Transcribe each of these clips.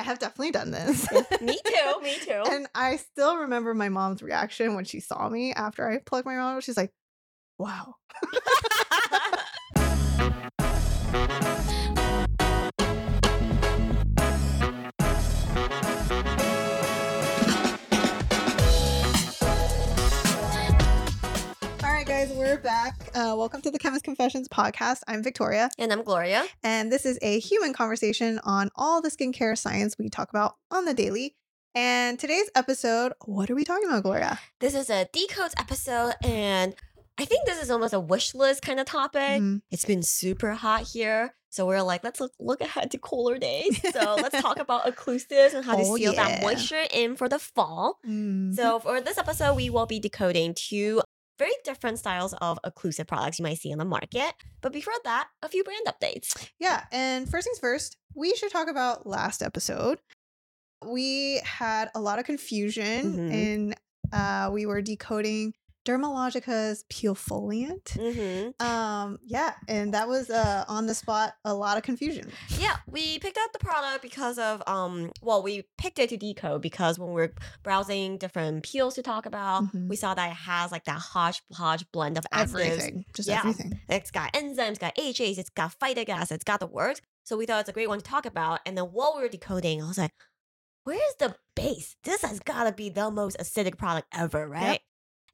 I have definitely done this. me too. Me too. and I still remember my mom's reaction when she saw me after I plugged my mom. She's like, wow. we're back. Uh, welcome to the Chemist Confessions podcast. I'm Victoria, and I'm Gloria. and this is a human conversation on all the skincare science we talk about on the daily. And today's episode, what are we talking about, Gloria? This is a decodes episode, and I think this is almost a wish list kind of topic. Mhm. It's been super hot here. So we're like, let's look, look ahead to cooler days. So let's talk about occlusives and how to Oh, seal yeah. that moisture in for the fall. Mhm. So for this episode, we will be decoding two very different styles of occlusive products you might see on the market. But before that, a few brand updates. Yeah, and first things first, we should talk about last episode. We had a lot of confusion Mhm. and uh, we were decoding Dermalogica's peel foliant. Mm-hmm. Um, yeah, and that was uh, on the spot, a lot of confusion. Yeah, we picked out the product because of um well, we picked it to decode because when we are browsing different peels to talk about, Mhm. we saw that it has like that hodgepodge blend of actives. Everything, just Yeah. everything. It's got enzymes, it's got AHAs, it's got phytic acid, it's got the works. So we thought it's a great one to talk about. And then while we were decoding, I was like, where's the base? This has got to be the most acidic product ever, right?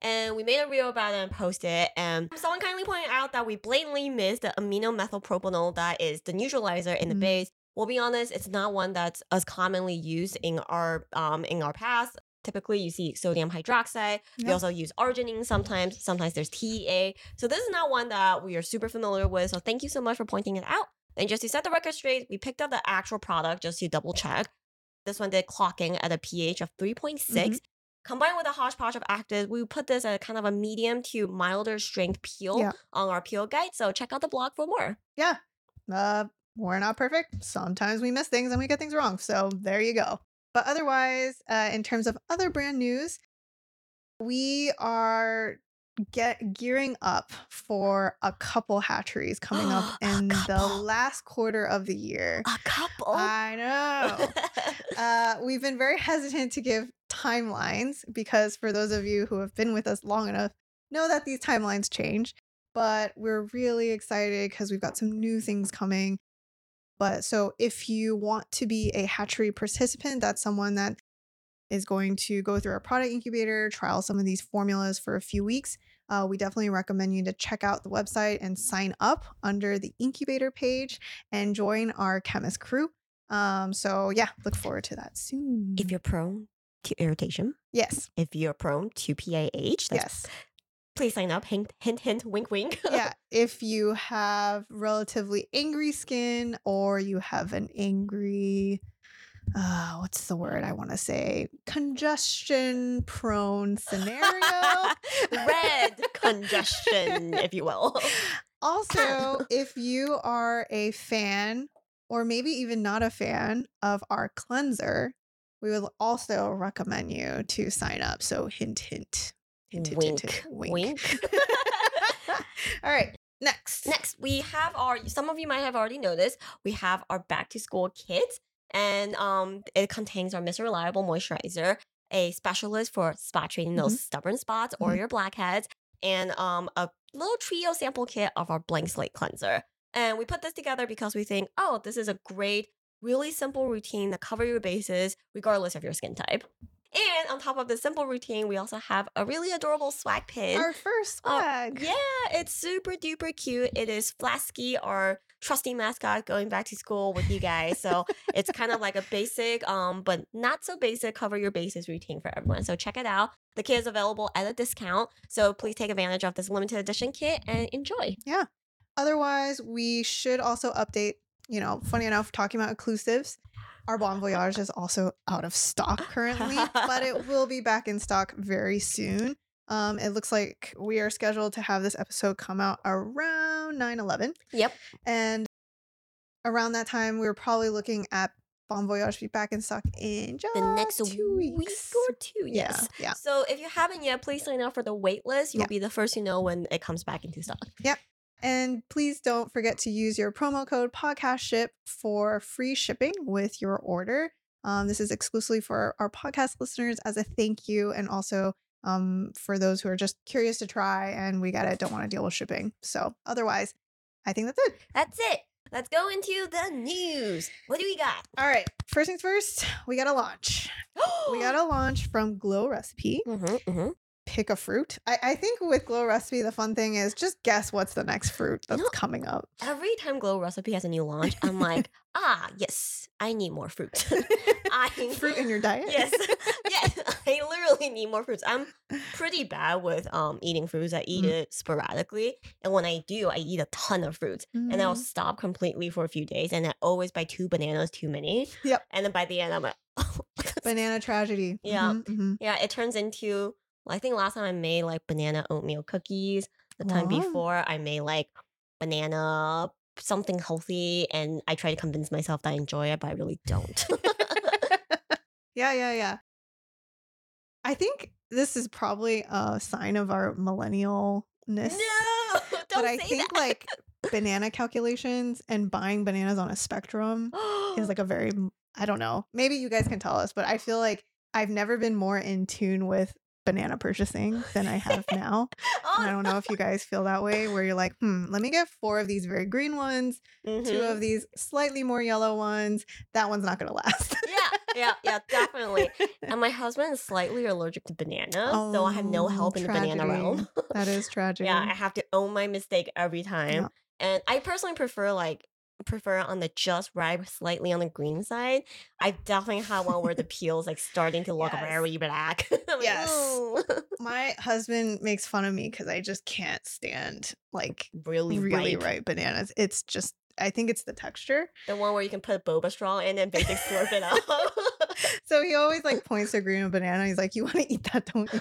And we made a reel about it and posted it. And someone kindly pointed out that we blatantly missed the amino methylpropanol that is the neutralizer in the Mhm. base. We'll be honest, it's not one that's as commonly used in our um in our past. Typically, you see sodium hydroxide. We also use arginine sometimes. Sometimes there's TEA. So this is not one that we are super familiar with. So thank you so much for pointing it out. And just to set the record straight, we picked up the actual product just to double check. This one did clocking at a pH of 3.6. Combined with a hodgepodge of actives, we put this at kind of a medium to milder strength peel Yeah. on our peel guide. So check out the blog for more. Yeah. Uh, we're not perfect. Sometimes we miss things and we get things wrong. So there you go. But otherwise, uh, in terms of other brand news, we are get gearing up for a couple hatcheries coming up in the last quarter of the year. A couple. I know. uh, we've been very hesitant to give timelines because for those of you who have been with us long enough, know that these timelines change. But we're really excited because we've got some new things coming. But so if you want to be a hatchery participant, that's someone that is going to go through our product incubator, trial some of these formulas for a few weeks. Uh, we definitely recommend you to check out the website and sign up under the incubator page and join our chemist crew. Um, so yeah, look forward to that soon. if you're prone irritation, yes, if you're prone to PAH, yes, please sign up. Hint, hint, hint, wink, wink. yeah. If you have relatively angry skin or you have an angry, uh, what's the word I want to say? Congestion prone scenario. Red congestion, if you will. also, if you are a fan or maybe even not a fan of our cleanser, we would also recommend you to sign up. So hint, hint. Hint, hint, hint, Wink, hint, wink. All right, next. Next, we have our. Some of you might have already noticed. We have our back to school kit, and um, it contains our Mr. Reliable moisturizer, a specialist for spot treating those stubborn spots or Mhm. your blackheads, and um, a little trio sample kit of our blank slate cleanser. And we put this together because we think, oh, this is a great, really simple routine that cover your bases regardless of your skin type. And on top of the simple routine, we also have a really adorable swag pin. Our first Uh, swag. Yeah, it's super duper cute. It is Flasky, our trusty mascot, going back to school with you guys. So it's kind of like a basic, um, but not so basic cover your bases routine for everyone. So check it out. The kit is available at a discount. So please take advantage of this limited edition kit and enjoy. Yeah. Otherwise, we should also update. You know, funny enough, talking about occlusives, our Bon Voyage is also out of stock currently, but it will be back in stock very soon. Um, it looks like we are scheduled to have this episode come out around 9 11. Yep. And around that time, we were probably looking at Bon Voyage be back in stock in just The next two week weeks. or two, yes. Yeah. Yeah. So if you haven't yet, please sign up for the wait list. You'll Yeah. be the first to know when it comes back into stock. And please don't forget to use your promo code podcastship for free shipping with your order. Um, this is exclusively for our podcast listeners as a thank you, and also um, for those who are just curious to try and we got it, don't want to deal with shipping. So otherwise, I think that's it. That's it. Let's go into the news. What do we got? All right. First things first, we got a launch. we got a launch from Glow Recipe. Mm-hmm, mm-hmm. Pick a fruit. I, I think with Glow Recipe, the fun thing is just guess what's the next fruit You that's know- coming up. Every time Glow Recipe has a new launch, I'm like, ah, yes, I need more fruit. I fruit in your diet? yes, yes, I literally need more fruits. I'm pretty bad with um eating fruits. I eat Mm. it sporadically, and when I do, I eat a ton of fruits, and I'll Mm. stop completely for a few days, and I always buy two bananas too many. Yep. And then by the end, I'm like, oh, Banana tragedy. Yeah. Mhm, mhm. yeah, it turns into. I think last time I made like banana oatmeal cookies. The time before, I made like banana something healthy, and I try to convince myself that I enjoy it, but I really don't. yeah, yeah, yeah. I think this is probably a sign of our millennialness. no, don't but I think that. like banana calculations and buying bananas on a spectrum is like a very I don't know. Maybe you guys can tell us, but I feel like I've never been more in tune with banana purchasing than I have now. Oh, I don't know if you guys feel that way where you're like, "Hmm, let me get four of these very green ones, two Mhm. of these slightly more yellow ones. That one's not going to last." yeah, yeah, yeah, definitely. And my husband is slightly allergic to bananas, so I have no Oh, help in the banana realm. that is tragic. yeah, I have to own my mistake every time. Yeah. And I personally prefer like prefer on the just ripe, slightly on the green side. I definitely have one where the peel is like starting to look Yes. very black. Like, Yes. "Ooh." My husband makes fun of me because I just can't stand like really, really ripe. ripe bananas. It's just, I think it's the texture. The one where you can put boba straw in and basically slurp it up. So he always like points to green banana. He's like, "You want to eat that, don't you?"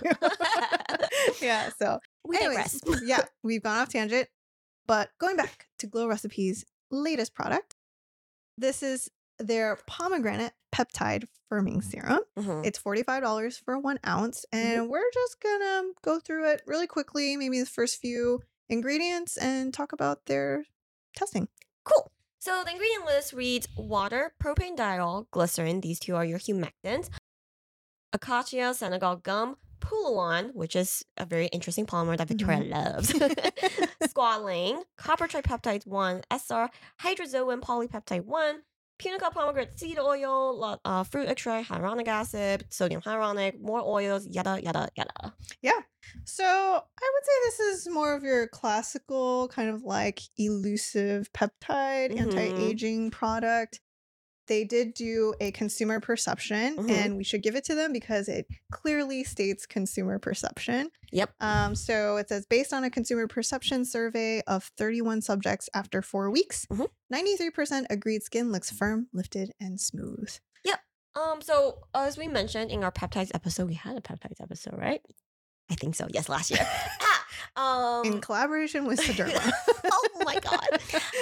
yeah. So, we anyways, yeah, we've gone off tangent, but going back to Glow Recipes' latest product, this is their pomegranate peptide firming serum. Mhm. It's $45 for one ounce. Mm-hmm. And we're just going to go through it really quickly, maybe the first few ingredients, and talk about their testing. Cool. So the ingredient list reads water, propane diol, glycerin. These two are your humectants. Acacia, Senegal gum, Pullulan, which is a very interesting polymer that Victoria loves. Squalane, copper tripeptide 1, SR, hydrozoan polypeptide 1, punica pomegranate seed oil, uh, fruit extract, hyaluronic acid, sodium hyaluronic, more oils, yada, yada, yada. Yeah. So I would say this is more of your classical, kind of like elusive peptide, Mhm. anti aging product. They did do a consumer perception, Mhm. and we should give it to them because it clearly states consumer perception. Yep. Um, so it says based on a consumer perception survey of 31 subjects after four weeks, Mhm. 93% agreed skin looks firm, lifted, and smooth. Yep. Um, so as we mentioned in our peptides episode, we had a peptides episode, right? I think so. Yes, last year. um, In collaboration with Sederma. oh my god.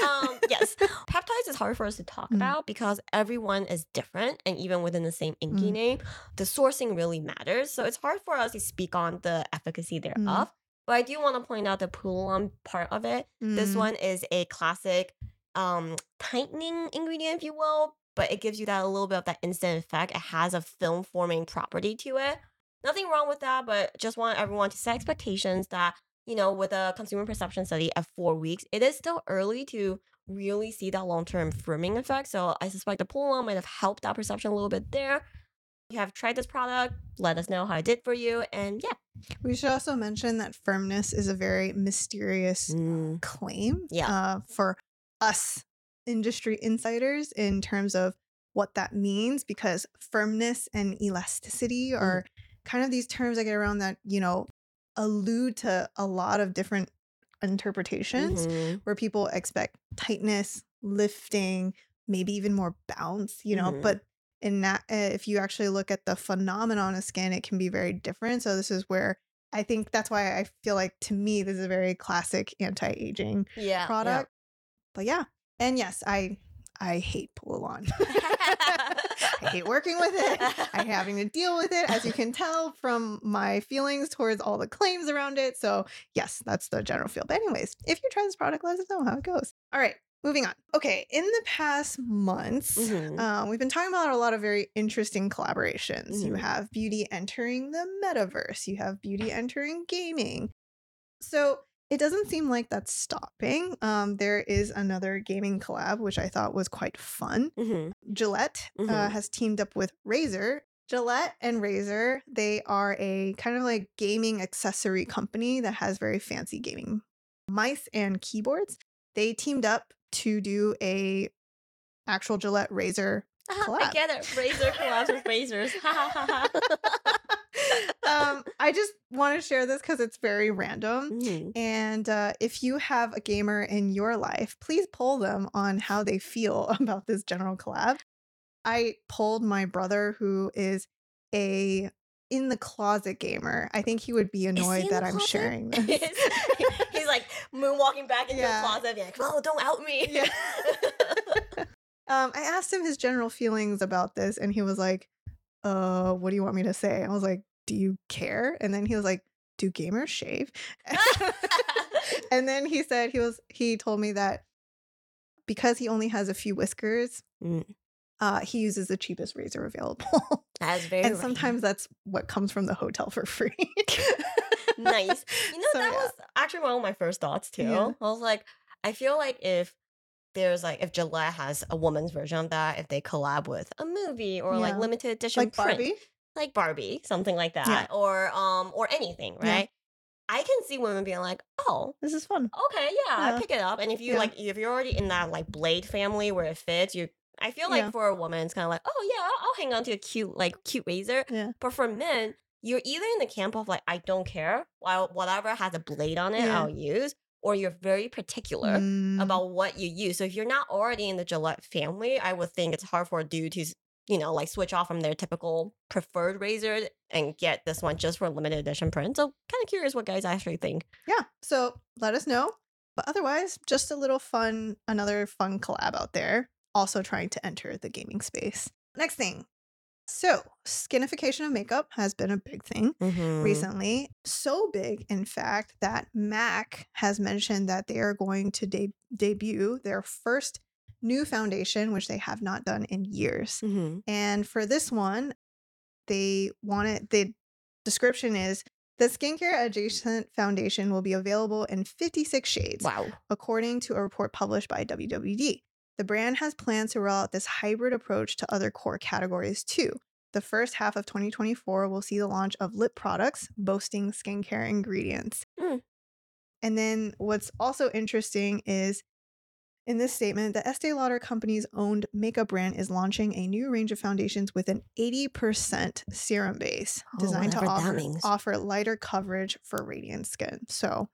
Um, yes, peptides is hard for us to talk Mm. about because everyone is different, and even within the same INCI Mm. name, the sourcing really matters. So it's hard for us to speak on the efficacy Mm. thereof. But I do want to point out the pullulan part of it. This Mm. one is a classic um tightening ingredient, if you will, but it gives you that a little bit of that instant effect. It has a film forming property to it. Nothing wrong with that, but just want everyone to set expectations that, you know, with a consumer perception study at four weeks, it is still early to really see that long term firming effect. So I suspect the pullulan might have helped that perception a little bit there. If you have tried this product, let us know how it did for you. And yeah. We should also mention that firmness is a very mysterious Mm, claim Yeah. uh, for us industry insiders in terms of what that means because firmness and elasticity Mm. are kind of these terms that get around that you know allude to a lot of different interpretations mhm. where people expect tightness lifting maybe even more bounce you know Mhm. but in that uh, if you actually look at the phenomenon of skin it can be very different so this is where i think that's why i feel like to me this is a very classic anti-aging Yeah. yeah. product but yeah and yes i i hate Pullulan. i hate working with it i hate having to deal with it as you can tell from my feelings towards all the claims around it so yes that's the general feel but anyways if you try this product let us know how it goes all right moving on. Okay, in the past months, Mhm. um, we've been talking about a lot of very interesting collaborations. You Mhm. have beauty entering the metaverse, you have beauty entering gaming. So it doesn't seem like that's stopping. Um, there is another gaming collab, which I thought was quite fun. hmm Gillette uh, Mhm. has teamed up with Razer. Gillette and Razer, they are a kind of like gaming accessory company that has very fancy gaming mice and keyboards. They teamed up to do a actual Gillette Razer. Ah, I get it. Razor collabs with razors. Um, I just want to share this because it's very random. Mhm. And uh, if you have a gamer in your life, please poll them on how they feel about this general collab. I polled my brother, who is a in the closet gamer. I think he would be annoyed that I'm closet? sharing this. He's like moonwalking back into Yeah. the closet, being like, "Oh, don't out me." Yeah. um, I asked him his general feelings about this, and he was like, "Uh, what do you want me to say?" I was like, "Do you care?" And then he was like, "Do gamers shave?" and then he said he was he told me that because he only has a few whiskers, Mm. uh, he uses the cheapest razor available. That's very and right. sometimes that's what comes from the hotel for free. nice. You know, So, that yeah. was actually one of my first thoughts too. Yeah. I was like, I feel like if there's like if Gillette has a woman's version of that, if they collab with a movie or like limited edition like print, Barbie. Like Barbie, something like that, Yeah. or um or anything, Yeah. right? I can see women being like, oh, This is fun. okay, yeah, I pick it up. And if you Yeah. like, if you're already in that like blade family where it fits, you. I feel like Yeah. for a woman, it's kind of like, oh yeah, I'll, I'll hang on to a cute like cute razor. Yeah. But for men, you're either in the camp of like, I don't care, while whatever has a blade on it, Yeah. I'll use, or you're very particular Mm, about what you use. So if you're not already in the Gillette family, I would think it's hard for a dude to, you know, like switch off from their typical preferred razor and get this one just for a limited edition print. So kind of curious what guys actually think. yeah. So let us know. But otherwise, just a little fun, another fun collab out there. Also trying to enter the gaming space. Next thing. So, skinification of makeup has been a big thing. Mm-hmm. recently. So big, in fact, that MAC has mentioned that they are going to de- debut their first new foundation, which they have not done in years. Mm-hmm. And for this one, they wanted the description is the skincare adjacent foundation will be available in 56 shades Wow. according to a report published by WWD. The brand has plans to roll out this hybrid approach to other core categories too. The first half of 2024 will see the launch of lip products boasting skincare ingredients. Mm. And then what's also interesting is in this statement, the Estee Lauder company's owned makeup brand is launching a new range of foundations with an 80% serum base Oh, designed to offer, offer lighter coverage for radiant skin. So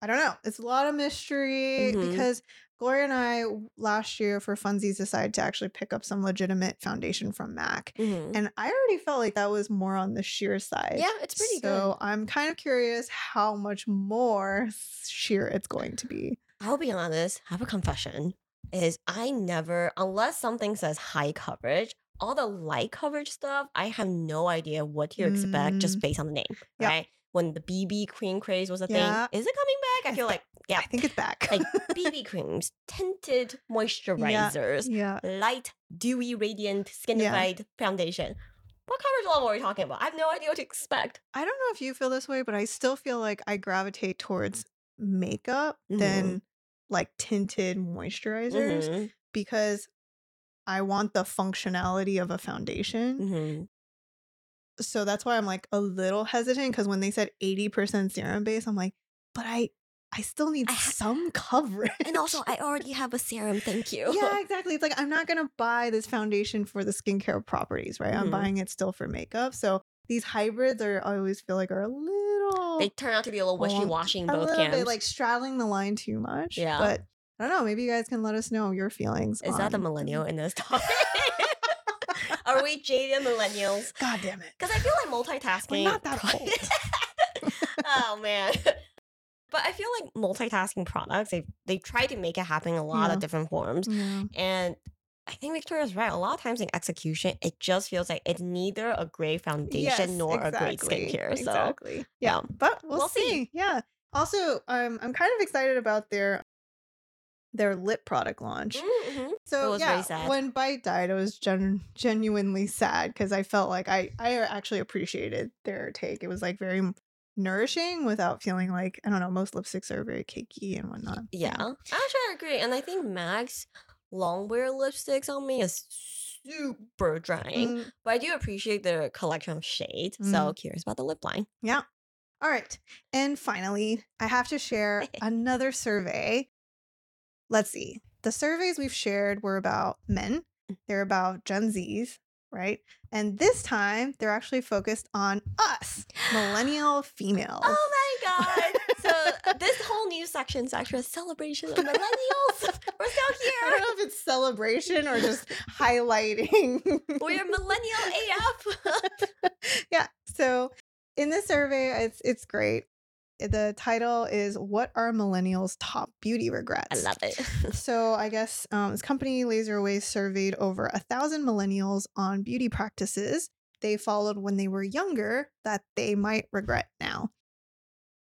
I don't know. It's a lot of mystery Mhm. because Gloria and I last year for funsies decided to actually pick up some legitimate foundation from MAC. Mm-hmm. And I already felt like that was more on the sheer side. Yeah, it's pretty good. so I'm kind of curious how much more sheer it's going to be. I'll be honest, have a confession. Is I never, unless something says high coverage, all the light coverage stuff, I have no idea what to expect just Mm. based on the name, Yep. right? When the BB cream craze was a Yeah. thing, is it coming back? I feel like, yeah, I think it's back. like BB creams, tinted moisturizers, yeah. light, dewy, radiant, skinified foundation. What coverage level are we talking about? I have no idea what to expect. I don't know if you feel this way, but I still feel like I gravitate towards makeup Mhm. than like tinted moisturizers Mhm, because I want the functionality of a foundation. mhm. So that's why I'm like a little hesitant because when they said 80% serum base, I'm like, but I I still need I ha- some coverage. And also, I already have a serum, thank you. yeah, exactly. It's like I'm not gonna buy this foundation for the skincare properties, right? I'm Mhm. buying it still for makeup. So these hybrids are I always feel like are a little They turn out to be a little wishy washy in a both bit like straddling the line too much. Yeah. But I don't know. Maybe you guys can let us know your feelings. Is that the millennial in this topic? Are we jaded millennials? God damn it. Because I feel like multitasking. We're not that old. oh man. But I feel like multitasking products, they they try to make it happen in a lot Yeah. of different forms. Yeah. And I think Victoria's right. A lot of times in execution, it just feels like it's neither a great foundation Yes, nor a great skincare. So Exactly. yeah. But we'll, We'll see. see. Yeah. Also, um, I'm kind of excited about their their lip product launch. Mhm. So was yeah, very sad. when Bite died, I was gen- genuinely sad because I felt like I I actually appreciated their take. It was like very nourishing without feeling like I don't know. Most lipsticks are very cakey and whatnot. Yeah, actually, I agree, and I think MAC's longwear lipsticks on me is super drying, Mm, but I do appreciate the collection of shades. So curious about the lip line. yeah. All right, and finally, I have to share another survey. Let's see. The surveys we've shared were about men. Mm. They're about Gen Zs, right? And this time, they're actually focused on us, millennial females. Oh my god! This whole new section is actually a celebration of millennials. We're still here. I don't know if it's celebration or just highlighting. We're millennial AF. yeah. So in this survey, it's it's great. The title is "What Are Millennials' Top Beauty Regrets?" I love it. So I guess um, this company LaserAway surveyed over a thousand millennials on beauty practices they followed when they were younger that they might regret now.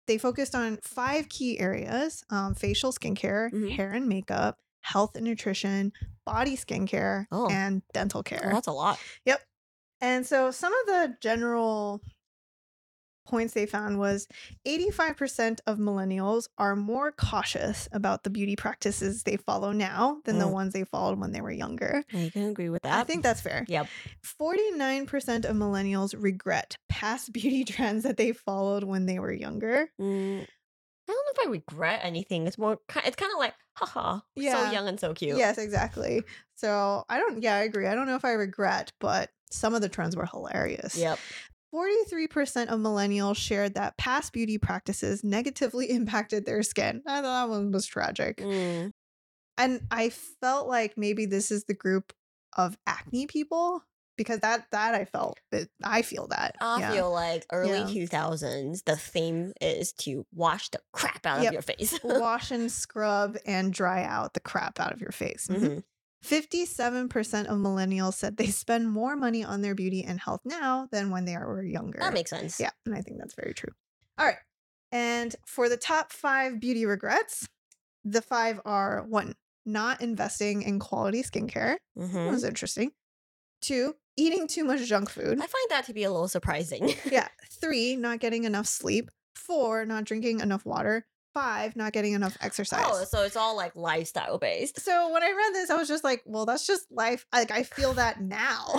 They focused on five key areas: um, facial skincare, Mhm. hair and makeup, health and nutrition, body skincare, Oh. and dental Oh, care. that's a lot. Yep. And so some of the general points they found was 85% of millennials are more cautious about the beauty practices they follow now than the Mm. ones they followed when they were younger. I can agree with that. I think that's fair. Yep. 49% of millennials regret past beauty trends that they followed when they were younger. Mm, I don't know if I regret anything. It's more. It's kind of like, haha, Yeah. so young and so cute. Yes, exactly. So I don't, yeah, I agree. I don't know if I regret, but some of the trends were hilarious. Yep. 43% of millennials shared that past beauty practices negatively impacted their skin. I thought that one was tragic. Mm, And I felt like maybe this is the group of acne people because that that I felt it, I feel that. I yeah. feel like early Yeah. two thousands. The theme is to wash the crap out Yep. of your face. wash and scrub and dry out the crap out of your face. Mhm. Mhm. 57% of millennials said they spend more money on their beauty and health now than when they were younger. That makes sense. Yeah, and I think that's very true. All right. And for the top five beauty regrets, the five are one, not investing in quality skincare. That Mhm. was interesting. Two, eating too much junk food. I find that to be a little surprising. yeah. Three, not getting enough sleep. Four, not drinking enough water. Five, not getting enough exercise. oh, so it's all like lifestyle based. so when I read this, I was just like, well, that's just life. Like I feel that now.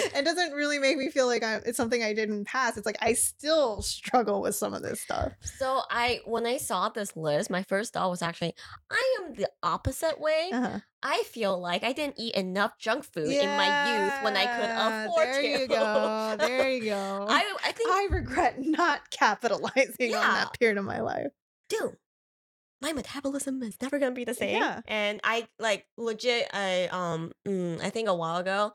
it doesn't really make me feel like I, it's something I did in the past. It's like I still struggle with some of this stuff. So I, when I saw this list, my first thought was actually, I am the opposite way. Uh-huh. I feel like I didn't eat enough junk food in my youth when I could afford there to. There you go. There you go. I, I think, I regret not capitalizing on that period of my life. dude, my metabolism is never gonna be the same. Yeah. And I like legit. I um, mm, I think a while ago,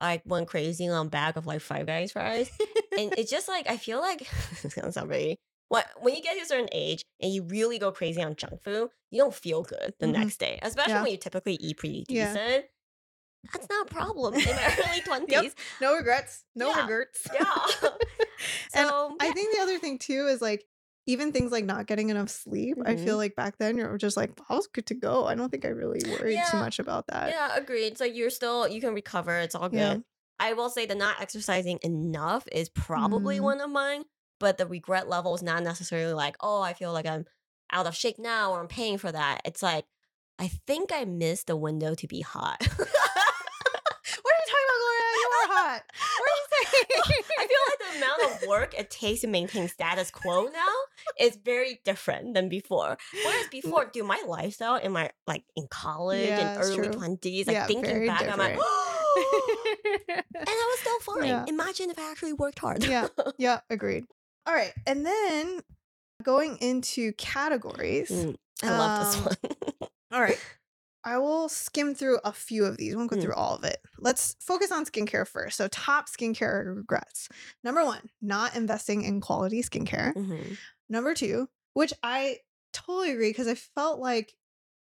I went crazy on a bag of like Five Guys fries, and it's just like I feel like it's gonna sound very. What when you get to a certain age and you really go crazy on junk food, you don't feel good the Mhm. next day, especially Yeah. when you typically eat pretty Yeah. decent. That's not a problem in my early twenties. No regrets. No Yeah. regrets. Yeah. And so I think the other thing too is like even things like not getting enough sleep. I Mm-hmm. feel like back then you're just like I was good to go. I don't think I really worried too much about that. Yeah, agreed. It's like you're still you can recover. It's all good. Yeah. I will say the not exercising enough is probably Mm. one of mine, but the regret level is not necessarily like, oh, I feel like I'm out of shape now or I'm paying for that. It's like I think I missed the window to be hot. What are you talking about, Gloria? You are hot. What are you saying? I feel like the amount of work it takes to maintain status quo now is very different than before. Whereas before, dude, my lifestyle in my like in college Yeah, and early twenties, like Yeah, thinking back, I'm like, different. Oh! and I was still fine. Yeah. Imagine if I actually worked hard. yeah, yeah, agreed. All right, and then going into categories. Mm, I love this Um, one. All right. I will skim through a few of these. Won't go Mm. through all of it. Let's focus on skincare first. So, top skincare regrets. Number one, not investing in quality skincare. Mhm. Number two, which I totally agree because I felt like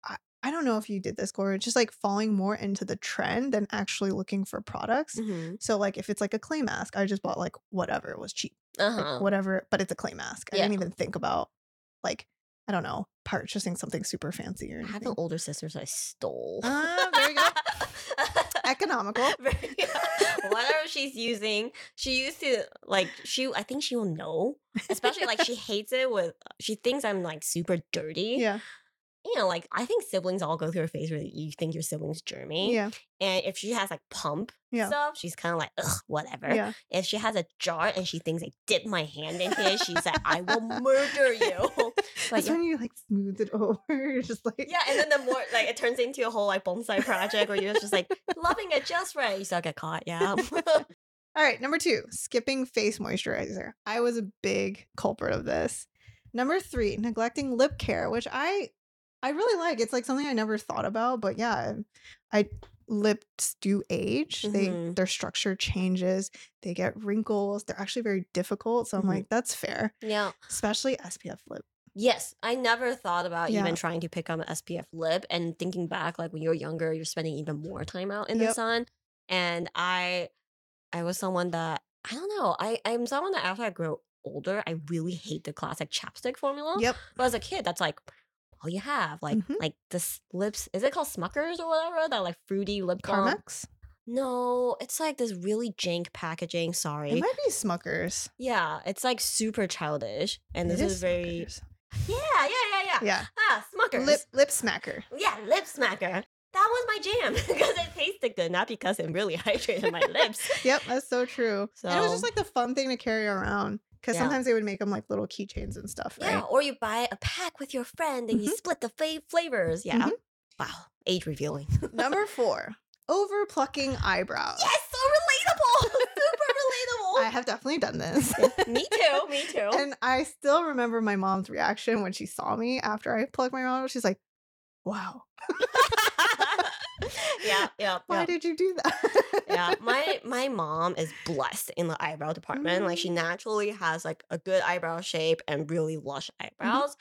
I, I don't know if you did this, Gloria, just like falling more into the trend than actually looking for products. Mhm. So, like, if it's like a clay mask, I just bought like whatever was cheap, Uh-huh. whatever, but it's a clay mask. I Yeah. didn't even think about like I don't know, purchasing something super fancy or I have anything. an older sister, so I stole. Ah, very good. Economical. Very- Whatever she's using, she used to like she. I think she will know, especially like she hates it with. She thinks I'm like super dirty. Yeah. You know, like I think siblings all go through a phase where you think your siblings germy. Yeah. And if she has like pump Yeah. stuff, she's kind of like, ugh, whatever. Yeah. If she has a jar and she thinks I dip my hand in it, she's like, I will murder you. But That's yeah. when you like smooth it over. You're just like Yeah, and then the more like it turns into a whole like bonsai project where you're just like loving it just right. You still get caught, yeah. All right, number two, skipping face moisturizer. I was a big culprit of this. Number three, neglecting lip care, which I I really like. It's like something I never thought about, but yeah, I lips do age. They Mhm. their structure changes. They get wrinkles. They're actually very difficult. So I'm Mhm. like, that's fair, yeah. especially SPF lip. Yes, I never thought about Yeah. even trying to pick up an SPF lip and thinking back like when you're younger, you're spending even more time out in the sun. And I I was someone that I don't know. I, I'm someone that after I grow older, I really hate the classic chapstick formula. Yep. But as a kid, that's like all you have. Like Mhm. like this lips is it called Smuckers or whatever? That like fruity lip balm. Carmex. No, it's like this really jank packaging. Sorry. It might be Smuckers. yeah, it's like super childish. And this It is, very. Yeah, yeah, yeah, yeah. Yeah. Ah, Smuckers. Lip lip smacker. Yeah, lip smacker. That was my jam because it tasted good, not because it really hydrated my lips. Yep, that's so true. and it was just like the fun thing to carry around because Yeah. sometimes they would make them like little keychains and stuff, right? Yeah, or you buy a pack with your friend and you split the fa- flavors. Yeah. Mhm. Wow, age revealing. Number four, over plucking eyebrows. yes, so relatable. Super relatable. I have definitely done this. me too. Me too. and I still remember my mom's reaction when she saw me after I plugged my eyebrows. She's like, wow, yeah, yeah. why yeah. did you do that? yeah, my my mom is blessed in the eyebrow department. Like she Mm. naturally has like a good eyebrow shape and really lush eyebrows.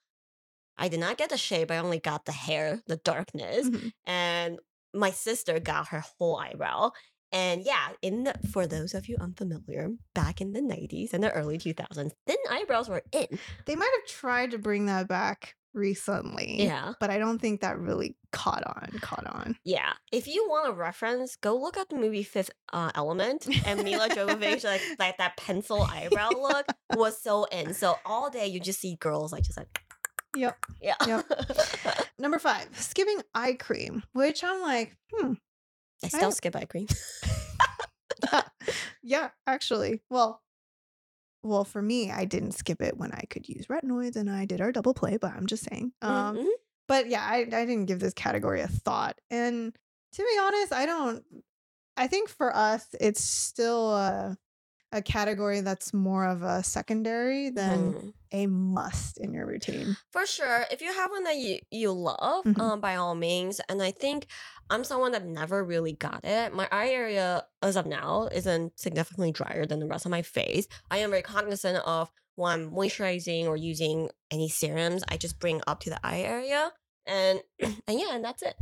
I did not get the shape. I only got the hair, the darkness, Mhm. and my sister got her whole eyebrow. And yeah, in the for those of you unfamiliar, back in the '90s and the early 2000s, thin eyebrows were in. They might have tried to bring that back recently. Yeah, But I don't think that really caught on. Caught on. yeah. If you want a reference, go look at the movie Fifth uh, Element, and Milla Jovovich, like like that pencil eyebrow look, was so in. So all day you just see girls like just like Yep. yeah. Yep. Number five, skipping eye cream, which I'm like, hmm, I I still don't- skip eye cream. yeah, actually. Well, well, for me, I didn't skip it when I could use retinoids and I did our double play, but I'm just saying. Um, Mhm. but yeah, I, I didn't give this category a thought. And to be honest, I don't I think for us it's still a, a category that's more of a secondary than Mhm. a must in your routine. For sure. If you have one that you, you love, Mhm. um, by all means. And I think I'm someone that never really got it. My eye area, as of now, isn't significantly drier than the rest of my face. I am very cognizant of when I'm moisturizing or using any serums, I just bring up to the eye area. And and yeah, and that's it.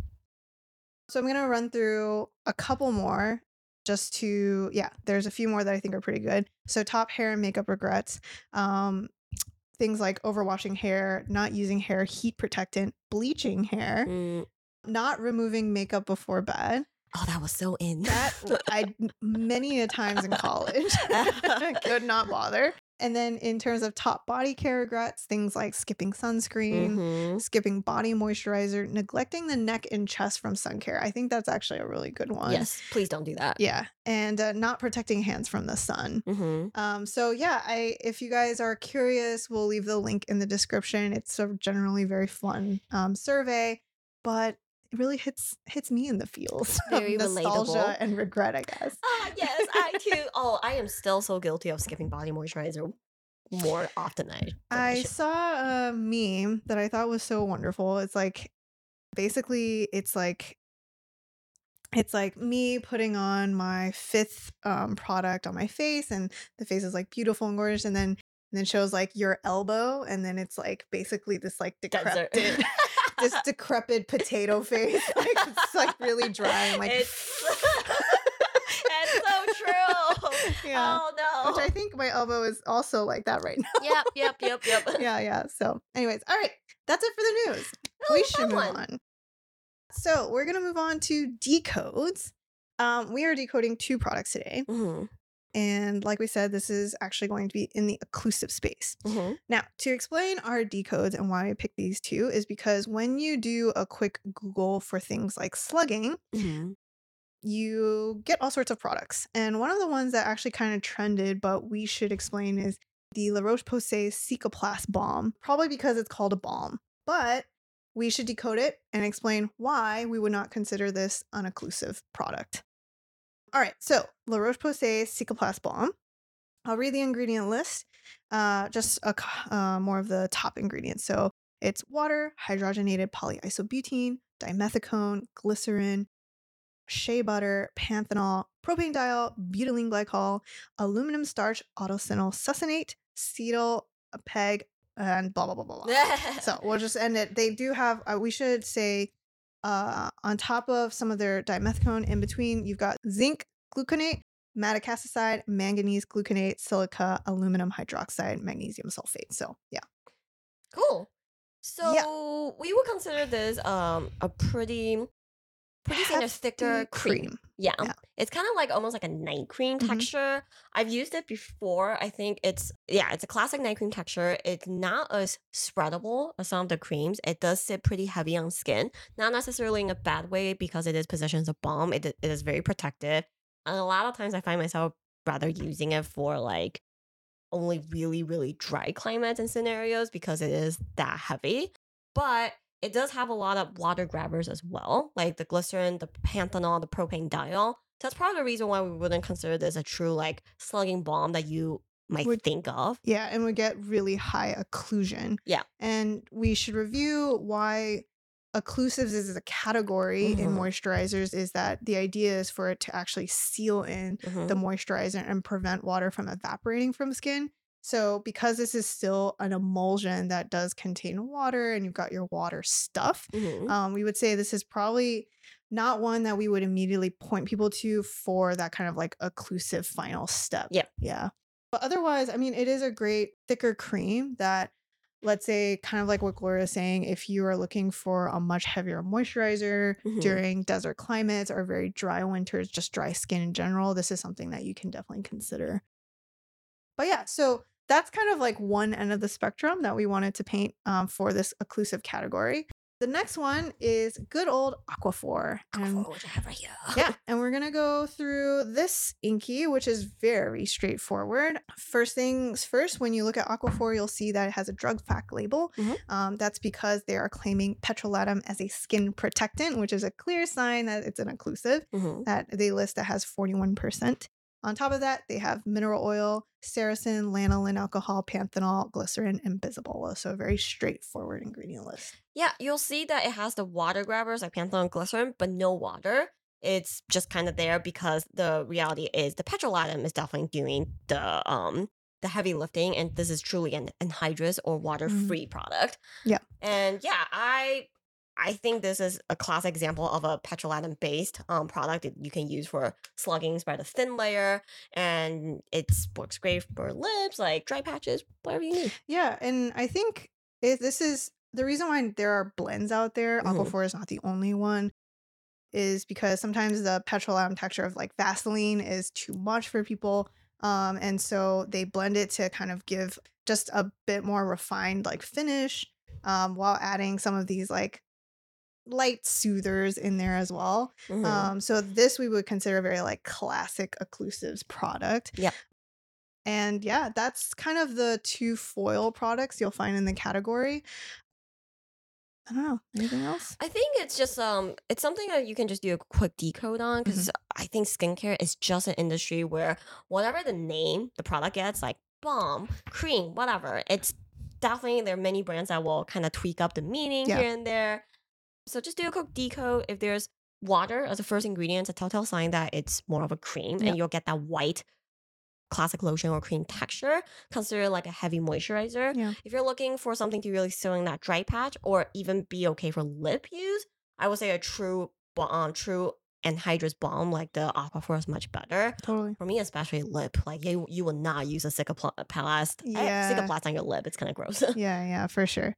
So I'm gonna run through a couple more just to yeah, there's a few more that I think are pretty good. So top hair and makeup regrets. Um things like overwashing hair, not using hair heat protectant, bleaching hair, Mm. not removing makeup before bed. Oh, that was so in. That I many a times in college could not bother. And then in terms of top body care regrets, things like skipping sunscreen, Mhm. skipping body moisturizer, neglecting the neck and chest from sun care. I think that's actually a really good one. Yes, please don't do that. Yeah, and uh, not protecting hands from the sun. hmm Um, so yeah, I if you guys are curious, we'll leave the link in the description. It's a generally very fun um, survey, but it really hits hits me in the feels Very nostalgia relatable. and regret, I guess. Ah, yes, I too. Oh, I am still so guilty of skipping body moisturizer more often than I. I should. saw a meme that I thought was so wonderful. It's like basically it's like it's like me putting on my fifth um, product on my face and the face is like beautiful and gorgeous and then and then shows like your elbow and then it's like basically this like decrepit this decrepit potato face like it's like really dry and like it's, it's so true. Yeah. Oh no. which I think my elbow is also like that right now. yep, yep, yep, yep. yeah, yeah. So, anyways, all right. that's it for the news. Oh, we should move one. on. So we're gonna move on to decodes. Um, we are decoding two products today, Mhm, and like we said, this is actually going to be in the occlusive space. mhm, Now, to explain our decodes and why we picked these two is because when you do a quick Google for things like slugging, mhm. you get all sorts of products. And one of the ones that actually kind of trended, but we should explain, is the La Roche Posay Cicaplast balm, probably because it's called a balm. But we should decode it and explain why we would not consider this an occlusive product. All right, so La Roche Posay Cicaplast balm. I'll read the ingredient list, uh, just a, uh, more of the top ingredients. So it's water, hydrogenated polyisobutene, dimethicone, glycerin, shea butter, panthenol, propane diol, butylene glycol, aluminum starch, octenyl succinate, cetyl, peg, and blah blah blah blah. blah. so we'll just end it. They do have. Uh, we should say, uh, on top of some of their dimethicone, in between you've got zinc gluconate, madecassoside, manganese gluconate, silica, aluminum hydroxide, magnesium sulfate. So yeah, Cool. Yeah. So we would consider this um a pretty pretty thin, a thicker Hefty cream. Yeah. Yeah. It's kind of like almost like a night cream Mhm. texture. I've used it before. I think it's yeah, it's a classic night cream texture. It's not as spreadable as some of the creams. It does sit pretty heavy on skin. Not necessarily in a bad way because it is positioned as a balm. It, it is very protective. And a lot of times I find myself rather using it for like only really, really dry climates and scenarios because it is that heavy. But it does have a lot of water grabbers as well, like the glycerin, the panthenol, the propane diol. That's probably the reason why we wouldn't consider this a true like slugging balm that you might Would- think of. yeah, and we get really high occlusion. Yeah. and we should review why occlusives is a category in Mhm. moisturizers. Is that the idea is for it to actually seal in Mhm. the moisturizer and prevent water from evaporating from skin. So, because this is still an emulsion that does contain water and you've got your water stuff, Mhm. um, we would say this is probably not one that we would immediately point people to for that kind of like occlusive final step. Yeah. Yeah. But otherwise, I mean, it is a great thicker cream that, let's say, kind of like what Gloria is saying, if you are looking for a much heavier moisturizer Mhm. during desert climates or very dry winters, just dry skin in general, this is something that you can definitely consider. But yeah, so that's kind of like one end of the spectrum that we wanted to paint um, for this occlusive category. The next one is good old Aquaphor. Aquaphor, which I have right here. yeah, and we're gonna go through this INCI, which is very straightforward. First things first, when you look at Aquaphor, you'll see that it has a drug fact label. Mhm. Um, that's because they are claiming petrolatum as a skin protectant, which is a clear sign that it's an occlusive Mhm. that they list that has 41%. On top of that, they have mineral oil, ceresin, lanolin alcohol, panthenol, glycerin, and bisabolol. So a very straightforward ingredient list. Yeah, you'll see that it has the water grabbers like panthenol and glycerin, but no water. It's just kind of there because the reality is the petrolatum is definitely doing the um the heavy lifting, and this is truly an anhydrous or water free product. Yeah. and yeah, I I think this is a classic example of a petrolatum based um product that you can use for slugging, spread a thin layer, and it works great for lips, like dry patches, whatever you need. Yeah, and I think if this is the reason why there are blends out there. Mhm. Aquaphor is not the only one. Is because sometimes the petrolatum texture of like Vaseline is too much for people, um, and so they blend it to kind of give just a bit more refined like finish, um, while adding some of these like light soothers in there as well. Mhm. Um, so this we would consider a very like classic occlusives product. Yeah. And yeah, that's kind of the two foil products you'll find in the category. I don't know. Anything else? I think it's just um it's something that you can just do a quick decode on Mm-hmm. because I think skincare is just an industry where whatever the name the product gets, like balm, cream, whatever, it's definitely there are many brands that will kind of tweak up the meaning Yeah. here and there. So just do a quick decode. If there's water as a first ingredient, it's a telltale sign that it's more of a cream Yeah. and you'll get that white classic lotion or cream texture. Consider it like a heavy moisturizer. Yeah. If you're looking for something to really fill in that dry patch or even be okay for lip use, I would say a true balm, um, true anhydrous balm like the Aquaphor is much better. Totally. For me, especially lip, like you, you will not use a cicaplast, eh, Yeah. cicaplast on your lip. It's kind of gross. Yeah, yeah, for sure.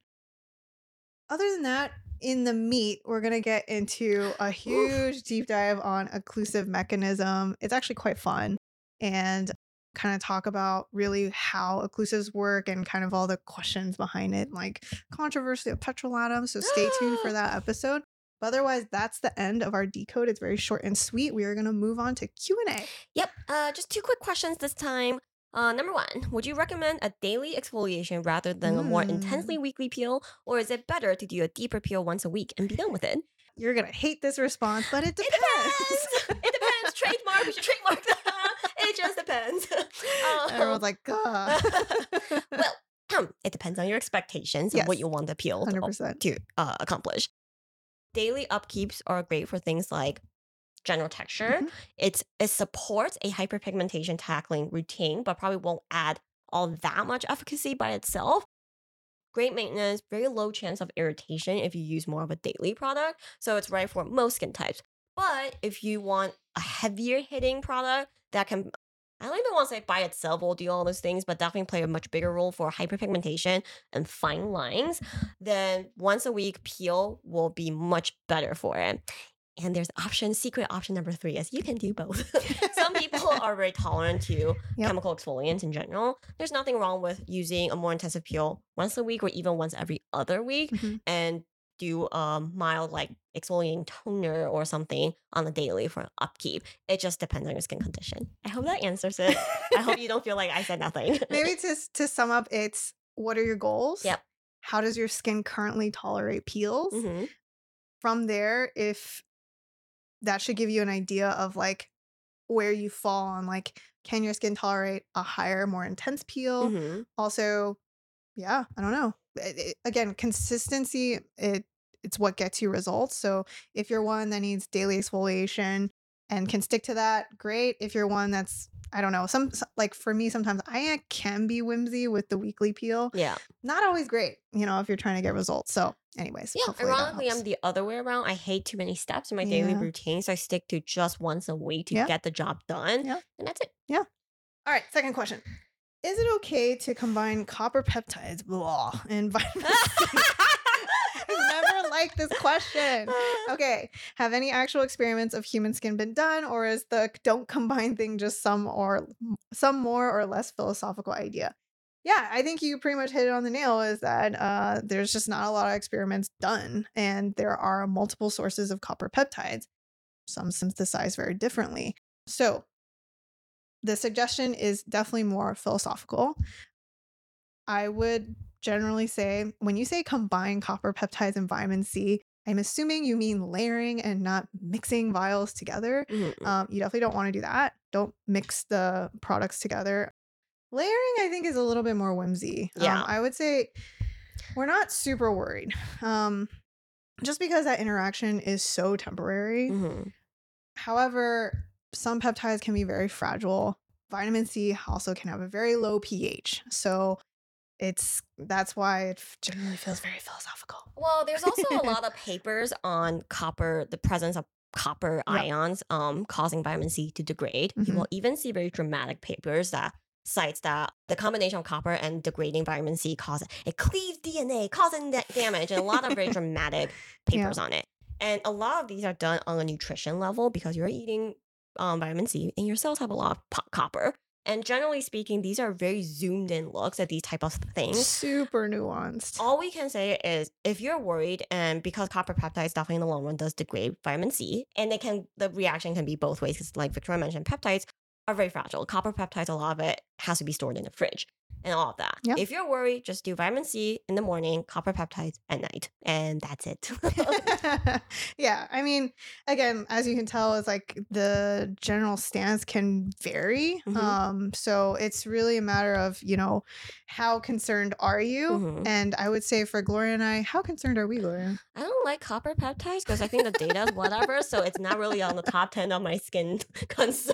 other than that, in the meat, we're gonna get into a huge deep dive on occlusive mechanism. It's actually quite fun and kind of talk about really how occlusives work and kind of all the questions behind it, like controversy of petrolatum. So stay tuned for that episode. But otherwise, that's the end of our decode. It's very short and sweet. We are gonna move on to Q and A. Yep. Uh, just two quick questions this time. Uh, number one, would you recommend a daily exfoliation rather than a more Mm. intensely weekly peel, or is it better to do a deeper peel once a week and be done with it? You're gonna hate this response, but it It depends. depends. it depends. Trademark. We should trademark that. It just depends. Everyone's like, God. well, um, it depends on your expectations and what Yes. you want the peel to, 100%. to uh, accomplish. Daily upkeeps are great for things like general texture. Mhm. It's it supports a hyperpigmentation tackling routine, but probably won't add all that much efficacy by itself. Great maintenance, very low chance of irritation if you use more of a daily product. So it's right for most skin types. But if you want a heavier hitting product that can I don't even want to say by itself will do all those things, but definitely play a much bigger role for hyperpigmentation and fine lines, then once a week peel will be much better for it. And there's option, secret option number three is you can do both. Some people are very tolerant to Yep. chemical exfoliants in general. There's nothing wrong with using a more intensive peel once a week or even once every other week Mhm. and do a mild like exfoliating toner or something on the daily for upkeep. It just depends on your skin condition. I hope that answers it. I hope you don't feel like I said nothing. Maybe to to sum up, it's what are your goals? Yep. How does your skin currently tolerate peels? Mhm. From there, if that should give you an idea of like where you fall on like can your skin tolerate a higher, more intense peel? Mhm. Also, yeah, I don't know. It- it- again, consistency it it's what gets you results. So if you're one that needs daily exfoliation and can stick to that, great. If you're one that's I don't know, some like for me sometimes I uh, can be whimsy with the weekly peel. Yeah. Not always great, you know, if you're trying to get results. So, anyways, Yeah. Ironically, I'm the other way around. I hate too many steps in my daily routine. So I stick to just once a week to Yeah. get the job done. Yeah. And that's it. Yeah. All right, second question. Is it okay to combine copper peptides blah, and vitamin C? I've this question. Okay, have any actual experiments of human skin been done, or is the don't combine thing just some or some more or less philosophical idea? Yeah, I think you pretty much hit it on the nail. Is that uh, there's just not a lot of experiments done, and there are multiple sources of copper peptides, some synthesized very differently. So, the suggestion is definitely more philosophical. I would generally say when you say combine copper peptides and vitamin C, I'm assuming you mean layering and not mixing vials together. Mhm. Um, you definitely don't want to do that. Don't mix the products together. Layering, I think, is a little bit more whimsy. Yeah. Um, I would say we're not super worried. Um, just because that interaction is so temporary. Mhm. However, some peptides can be very fragile. Vitamin C also can have a very low pH. So it's that's why it generally feels very philosophical. Well, there's also a lot of papers on copper, the presence of copper Yeah. ions um, causing vitamin C to degrade. You Mhm. will even see very dramatic papers that cites that the combination of copper and degrading vitamin C causes it cleaves DNA, causing da- damage, and a lot of very dramatic Yeah. papers on it. And a lot of these are done on a nutrition level because you're eating um, vitamin C and your cells have a lot of po- copper. And generally speaking, these are very zoomed in looks at these type of things Super nuanced. all we can say is if you're worried and because copper peptides definitely in the long run does degrade vitamin c and they can the reaction can be both ways because like victoria mentioned peptides are very fragile copper peptides a lot of it has to be stored in the fridge and all of that Yeah. if you're worried just do vitamin c in the morning copper peptides at night and that's it yeah, I mean, again, as you can tell, it's like the general stance can vary. Mhm. Um, so it's really a matter of you know how concerned are you, Mhm. and I would say for Gloria and I, how concerned are we, Gloria? i don't like copper peptides because i think the data is whatever so it's not really on the top 10 of my skin concerns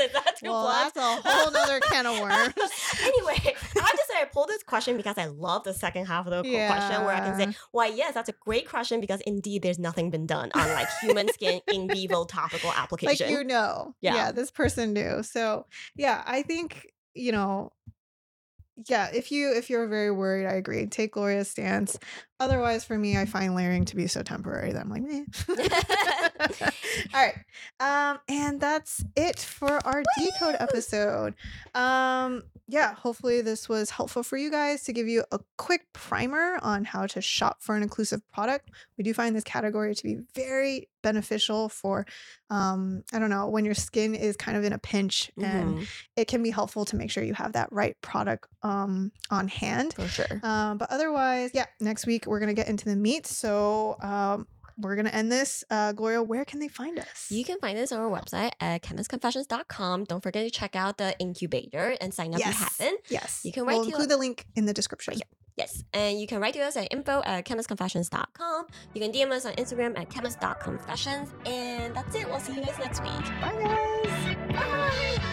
is that too Well, that's a whole other can of worms. anyway, I have to say I pulled this question because I love the second half of the qu- question where I can say, why, yes, that's a great question because indeed there's nothing been done on like human skin in vivo topical application. like you know Yeah. yeah this person knew so yeah i think you know yeah, if you if you're very worried, I agree. Take Gloria's stance. Otherwise, for me, I find layering to be so temporary that I'm like, meh. All right. Um, and that's it for our decode episode. Um, yeah, hopefully this was helpful for you guys to give you a quick primer on how to shop for an occlusive product. We do find this category to be very beneficial for um, I don't know, when your skin is kind of in a pinch and Mhm, it can be helpful to make sure you have that right product um on hand. for sure. Um, but otherwise, yeah, next week we're gonna get into the meat. So we're gonna end this. Uh, Gloria, where can they find us? You can find us on our website at chemistconfessions.com. Don't forget to check out the incubator and sign up Yes. if you haven't. yes, You can we'll write to include the link in the description. Right Yes. And you can write to us at info at chemistconfessions.com. You can DM us on Instagram at chemist.confessions. And that's it. We'll see you guys next week. Bye, guys. Bye.